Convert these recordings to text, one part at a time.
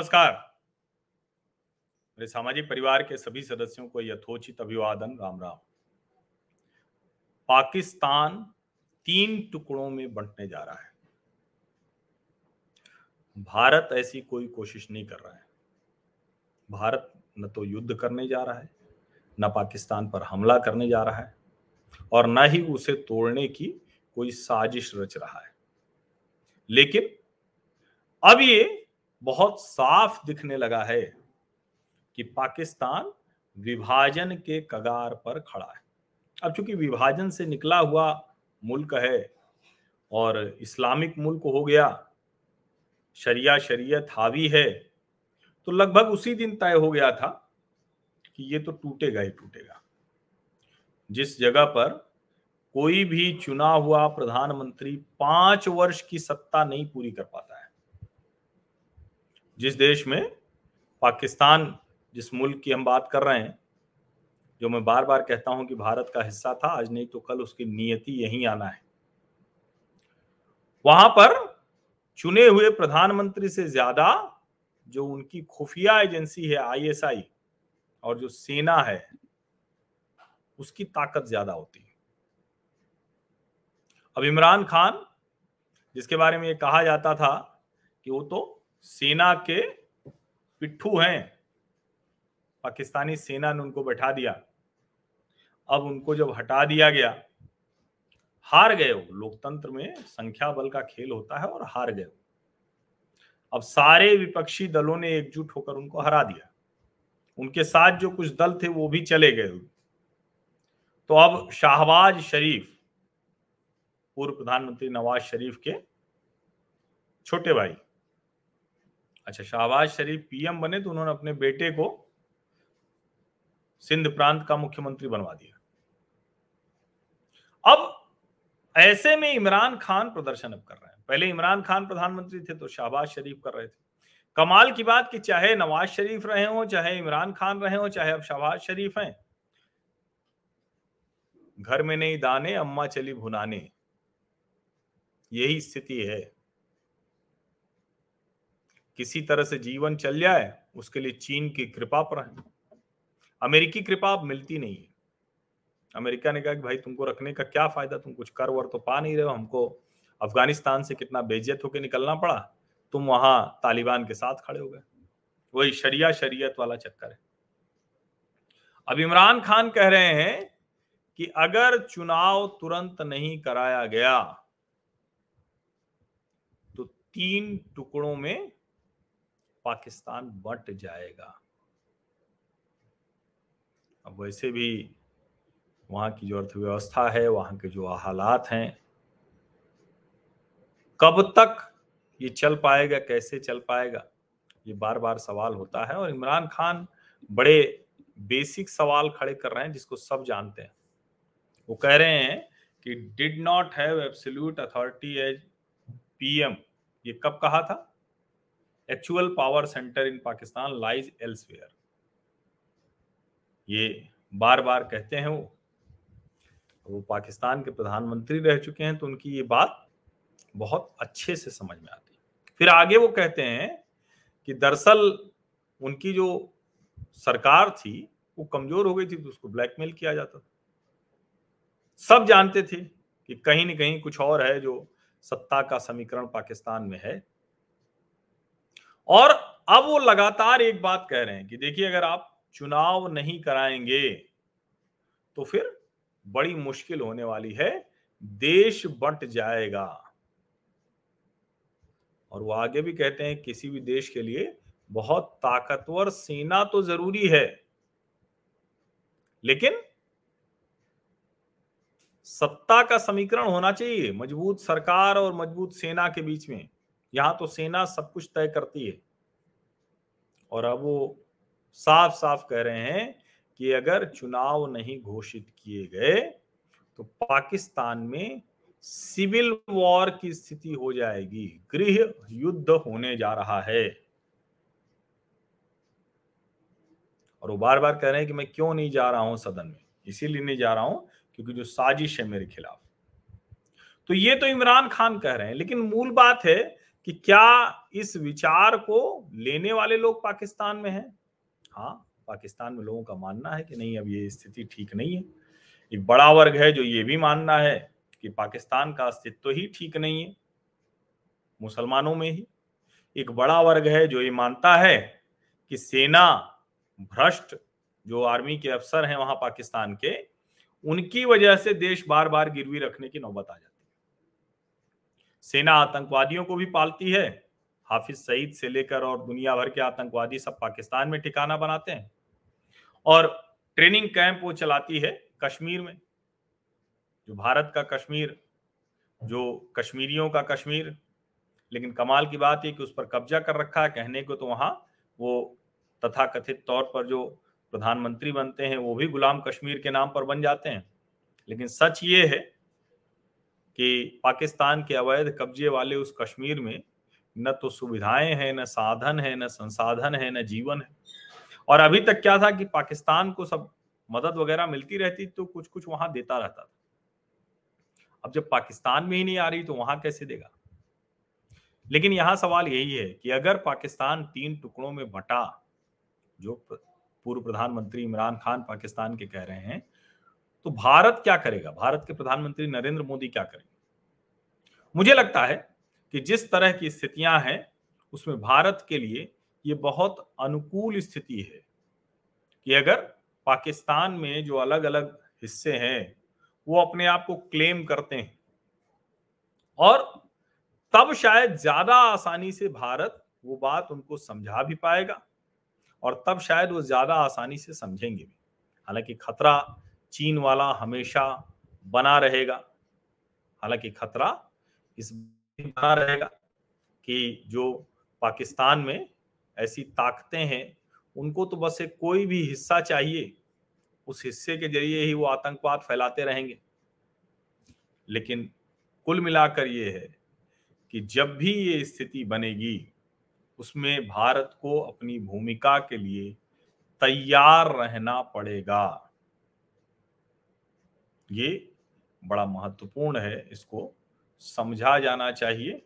नमस्कार। मेरे सामाजिक परिवार के सभी सदस्यों को यथोचित अभिवादन, राम राम। पाकिस्तान तीन टुकड़ों में बंटने जा रहा है। भारत ऐसी कोई कोशिश नहीं कर रहा है। भारत न तो युद्ध करने जा रहा है, न पाकिस्तान पर हमला करने जा रहा है और न ही उसे तोड़ने की कोई साजिश रच रहा है। लेकिन अब ये बहुत साफ़ दिखने लगा है कि पाकिस्तान विभाजन के कगार पर खड़ा है। अब चूँकि विभाजन से निकला हुआ मुल्क है और इस्लामिक मुल्क हो गया, शरिया शरीयत हावी है तो लगभग उसी दिन तय हो गया था कि ये तो टूटेगा ही टूटेगा। जिस जगह पर कोई भी चुना हुआ प्रधानमंत्री पाँच वर्ष की सत्ता नहीं पूरी कर पाता जिस देश में पाकिस्तान, जिस मुल्क की हम बात कर रहे हैं, जो मैं बार बार कहता हूँ कि भारत का हिस्सा था, आज नहीं तो कल उसकी नियति यहीं आना है। वहाँ पर चुने हुए प्रधानमंत्री से ज़्यादा जो उनकी खुफिया एजेंसी है आईएसआई और जो सेना है, उसकी ताकत ज़्यादा होती है। अब इमरान खान, जिसके बारे में ये कहा जाता था कि वो तो सेना के पिट्ठू हैं। पाकिस्तानी सेना ने उनको बैठा दिया। अब उनको जब हटा दिया गया, हार गए वो। लोकतंत्र में संख्या बल का खेल होता है और हार गए अब सारे विपक्षी दलों ने एकजुट होकर उनको हरा दिया। उनके साथ जो कुछ दल थे, वो भी चले गए। तो अब शाहबाज शरीफ, पूर्व प्रधानमंत्री नवाज़ शरीफ के छोटे भाई अच्छा शाहबाज शरीफ पीएम बने तो उन्होंने अपने बेटे को सिंध प्रांत का मुख्यमंत्री बनवा दिया। अब ऐसे में इमरान खान प्रदर्शन अब कर रहे हैं। पहले इमरान खान प्रधानमंत्री थे तो शाहबाज शरीफ कर रहे थे। कमाल की बात कि चाहे नवाज़ शरीफ रहे हो, चाहे इमरान खान रहे हो, चाहे अब शाहबाज शरीफ हैं। घर में नहीं दाने, अम्मा चली भुनाने। यही स्थिति है। किसी तरह से जीवन चल जाए, उसके लिए चीन की कृपा पर है। अमेरिकी कृपा अब मिलती नहीं है। अमेरिका ने कहा कि भाई तुमको रखने का क्या फ़ायदा, तुम कुछ कर वर तो पा नहीं रहे हो, हमको अफ़गानिस्तान से कितना बेजियत होकर निकलना पड़ा, तुम वहाँ तालिबान के साथ खड़े हो गए। वही शरिया शरीयत वाला चक्कर है। अब इमरान खान कह रहे हैं कि अगर चुनाव तुरंत नहीं कराया गया तो तीन टुकड़ों में पाकिस्तान बट जाएगा। अब वैसे भी वहाँ की जो अर्थव्यवस्था है, वहाँ के जो हालात हैं, कब तक ये चल पाएगा, कैसे चल पाएगा, ये बार बार सवाल होता है। और इमरान खान बड़े बेसिक सवाल खड़े कर रहे हैं, जिसको सब जानते हैं। वो कह रहे हैं कि did not have absolute authority as PM ये कब कहा था? Actual power centre in Pakistan lies elsewhere ये बार बार कहते हैं वो। वो पाकिस्तान के प्रधानमंत्री रह चुके हैं तो उनकी ये बात बहुत अच्छे से समझ में आती। है फिर आगे वो कहते हैं कि दरअसल उनकी जो सरकार थी, वो कमज़ोर हो गई थी तो उसको ब्लैकमेल किया जाता था। सब जानते थे कि कहीं न कहीं कुछ और है जो सत्ता का समीकरण पाकिस्तान में है। और अब वो लगातार एक बात कह रहे हैं कि देखिए, अगर आप चुनाव नहीं कराएँगे तो फिर बड़ी मुश्किल होने वाली है। देश बंट जाएगा। और वो आगे भी कहते हैं, किसी भी देश के लिए बहुत ताकतवर सेना तो ज़रूरी है। लेकिन सत्ता का समीकरण होना चाहिए, मज़बूत सरकार और मज़बूत सेना के बीच में। यहाँ तो सेना सब कुछ तय करती है। और अब वो साफ़ साफ़ कह रहे हैं कि अगर चुनाव नहीं घोषित किए गए तो पाकिस्तान में सिविल वॉर की स्थिति हो जाएगी। गृह युद्ध होने जा रहा है। और वो बार बार कह रहे हैं कि मैं क्यों नहीं जा रहा हूँ सदन में? इसीलिए नहीं जा रहा हूँ, क्योंकि जो साजिश है मेरे खिलाफ। तो ये तो इमरान खान कह रहे हैं, लेकिन मूल बात है कि क्या इस विचार को लेने वाले लोग पाकिस्तान में हैं? हाँ पाकिस्तान में लोगों का मानना है कि नहीं, अब ये स्थिति ठीक नहीं है। एक बड़ा वर्ग है जो ये भी मानना है कि पाकिस्तान का अस्तित्व ही ठीक नहीं है, मुसलमानों में ही। एक बड़ा वर्ग है जो ये मानता है कि सेना भ्रष्ट, जो आर्मी के अफसर हैं वहाँ पाकिस्तान के, उनकी वजह से देश बार बार गिरवी रखने की नौबत आ जाती सेना आतंकवादियों को भी पालती है। हाफिज सईद से लेकर और दुनिया भर के आतंकवादी सब पाकिस्तान में ठिकाना बनाते हैं। और ट्रेनिंग कैंप वो चलाती है कश्मीर में। जो भारत का कश्मीर, जो कश्मीरियों का कश्मीर। लेकिन कमाल की बात है कि उस पर कब्जा कर रखा है कहने को तो वहाँ वो तथाकथित तौर पर जो प्रधानमंत्री बनते हैं वो भी गुलाम कश्मीर के नाम पर बन जाते हैं। लेकिन सच ये है कि पाकिस्तान के अवैध कब्जे वाले उस कश्मीर में न तो सुविधाएँ हैं, न साधन है, न संसाधन है, न जीवन है। और अभी तक क्या था कि पाकिस्तान को सब मदद वगैरह मिलती रहती तो कुछ कुछ वहाँ देता रहता था। अब जब पाकिस्तान में ही नहीं आ रही तो वहाँ कैसे देगा? लेकिन यहाँ सवाल यही है कि अगर पाकिस्तान तीन टुकड़ों में बटा, जो पूर्व प्रधानमंत्री इमरान खान पाकिस्तान के कह रहे हैं तो भारत क्या करेगा? भारत के प्रधानमंत्री नरेंद्र मोदी क्या करेंगे? मुझे लगता है कि जिस तरह की स्थितियाँ हैं, उसमें भारत के लिए ये बहुत अनुकूल स्थिति है कि अगर पाकिस्तान में जो अलग अलग हिस्से हैं, वो अपने आप को क्लेम करते हैं और तब शायद ज़्यादा आसानी से भारत वो बात उनको समझा भी पाएगा और तब शायद वो ज़्यादा आसानी से समझेंगे भी। हालाँकि खतरा चीन वाला हमेशा बना रहेगा, हालाँकि खतरा इस बना रहेगा कि जो पाकिस्तान में ऐसी ताकतें हैं, उनको तो बस एक कोई भी हिस्सा चाहिए, उस हिस्से के ज़रिए ही वो आतंकवाद फैलाते रहेंगे। लेकिन कुल मिलाकर ये है कि जब भी ये स्थिति बनेगी, उसमें भारत को अपनी भूमिका के लिए तैयार रहना पड़ेगा। ये बड़ा महत्वपूर्ण है इसको समझा जाना चाहिए।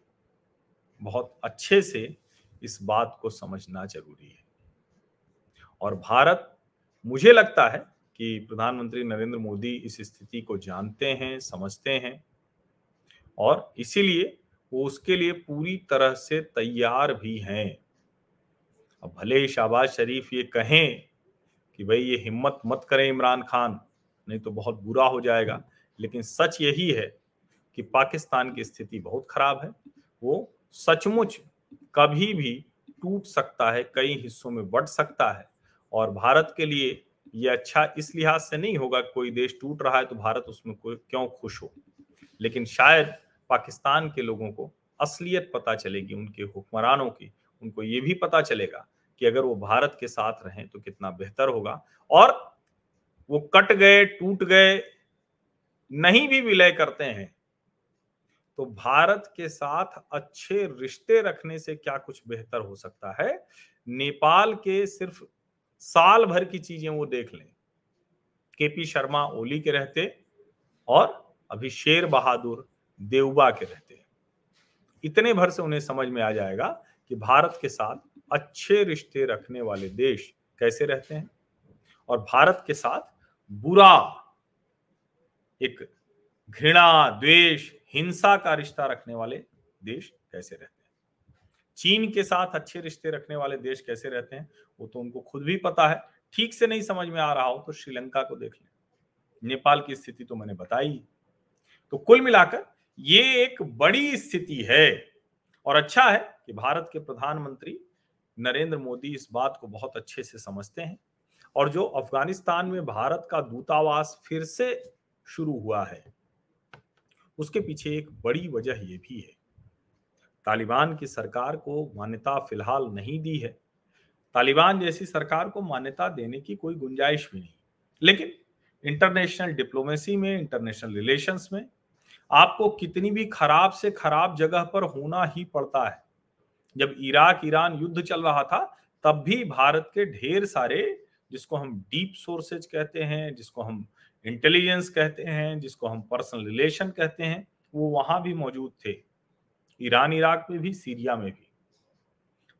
बहुत अच्छे से इस बात को समझना ज़रूरी है। और भारत, मुझे लगता है कि प्रधानमंत्री नरेंद्र मोदी इस स्थिति को जानते हैं, समझते हैं और इसीलिए वो उसके लिए पूरी तरह से तैयार भी हैं। अब भले ही शाहबाज शरीफ ये कहें कि भाई ये हिम्मत मत करें इमरान खान, नहीं तो बहुत बुरा हो जाएगा, लेकिन सच यही है कि पाकिस्तान की स्थिति बहुत खराब है। वो सचमुच कभी भी टूट सकता है, कई हिस्सों में बढ़ सकता है और भारत के लिए ये अच्छा इस लिहाज से नहीं होगा कोई देश टूट रहा है तो भारत उसमें कोई क्यों खुश हो। लेकिन शायद पाकिस्तान के लोगों को असलियत पता चलेगी, उनके हुक्मरानों की, उनको ये भी पता चलेगा कि अगर वो भारत के साथ रहें तो कितना बेहतर होगा। और वो कट गए, टूट गए, नहीं भी विलय करते हैं तो भारत के साथ अच्छे रिश्ते रखने से क्या कुछ बेहतर हो सकता है? नेपाल के सिर्फ़ साल भर की चीज़ें वो देख लें। केपी शर्मा ओली के रहते और अभी शेर बहादुर देवबा के रहते। इतने भर से उन्हें समझ में आ जाएगा कि भारत के साथ अच्छे रिश्ते रखने वाले देश कैसे रहते हैं। और भारत के साथ बुरा एक घृणा, द्वेष, हिंसा का रिश्ता रखने वाले देश कैसे रहते हैं? चीन के साथ अच्छे रिश्ते रखने वाले देश कैसे रहते हैं? वो तो उनको खुद भी पता है। ठीक से नहीं समझ में आ रहा हो तो श्रीलंका को देख लें। नेपाल की स्थिति तो मैंने बताई। तो कुल मिलाकर ये एक बड़ी स्थिति है। और अच्छा है कि भारत के प्रधानमंत्री नरेंद्र मोदी इस बात को बहुत अच्छे से समझते हैं। और जो अफ़गानिस्तान में भारत का दूतावास फिर से शुरू हुआ है उसके पीछे एक बड़ी वजह यह भी है। तालिबान की सरकार को मान्यता फ़िलहाल नहीं दी है। तालिबान जैसी सरकार को मान्यता देने की कोई गुंजाइश भी नहीं। लेकिन इंटरनेशनल डिप्लोमेसी में, इंटरनेशनल रिलेशंस में आपको कितनी भी खराब से खराब जगह पर होना ही पड़ता है। जब इराक, ईरान युद्ध चल रहा था, तब भी भारत के ढेर सारे, जिसको हम डीप सोर्सेज कहते हैं, जिसको हम इंटेलिजेंस कहते हैं, जिसको हम पर्सनल रिलेशन कहते हैं, वो वहाँ भी मौजूद थे। ईरान, इराक में भी, सीरिया में भी।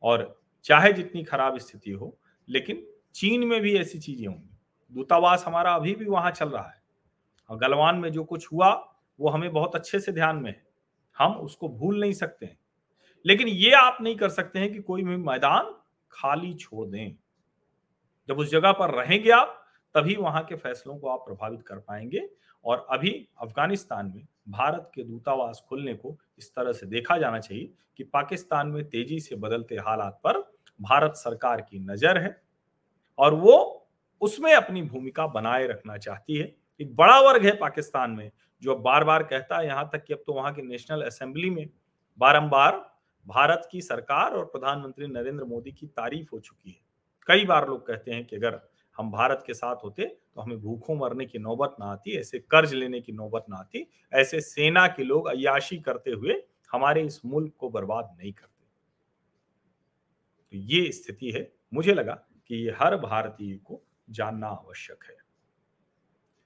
और चाहे जितनी खराब स्थिति हो, लेकिन चीन में भी ऐसी चीज़ें होंगी। दूतावास हमारा अभी भी वहाँ चल रहा है। और गलवान में जो कुछ हुआ, वो हमें बहुत अच्छे से ध्यान में है। हम उसको भूल नहीं सकते हैं। लेकिन ये आप नहीं कर सकते हैं कि कोई भी मैदान खाली छोड़ दें। जब उस जगह पर रहेंगे आप तभी वहाँ के फैसलों को आप प्रभावित कर पाएँगे और अभी अफ़गानिस्तान में भारत के दूतावास खुलने को इस तरह से देखा जाना चाहिए कि पाकिस्तान में तेज़ी से बदलते हालात पर भारत सरकार की नज़र है और वो उसमें अपनी भूमिका बनाए रखना चाहती है। एक बड़ा वर्ग है पाकिस्तान में जो बार बार कहता है यहाँ तक कि अब तो वहाँ की नेशनल असेंबली में बारंबार भारत की सरकार और प्रधानमंत्री नरेंद्र मोदी की तारीफ़ हो चुकी है। कई बार लोग कहते हैं कि अगर हम भारत के साथ होते तो हमें भूखों मरने की नौबत ना आती, ऐसे कर्ज लेने की नौबत ना आती, ऐसे सेना के लोग अयाशी करते हुए हमारे इस मुल्क को बर्बाद नहीं करते। तो ये स्थिति है। मुझे लगा कि ये हर भारतीय को जानना आवश्यक है।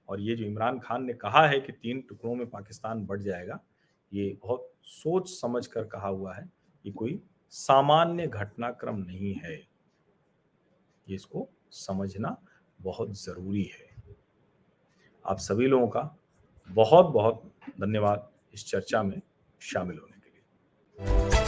और ये जो इमरान खान ने कहा है कि तीन टुकड़ों में पाकिस्तान बढ़ जाएगा, ये बहुत सोच समझ कर कहा हुआ है ये कोई सामान्य घटनाक्रम नहीं है। इसको समझना बहुत ज़रूरी है। आप सभी लोगों का बहुत बहुत धन्यवाद इस चर्चा में शामिल होने के लिए।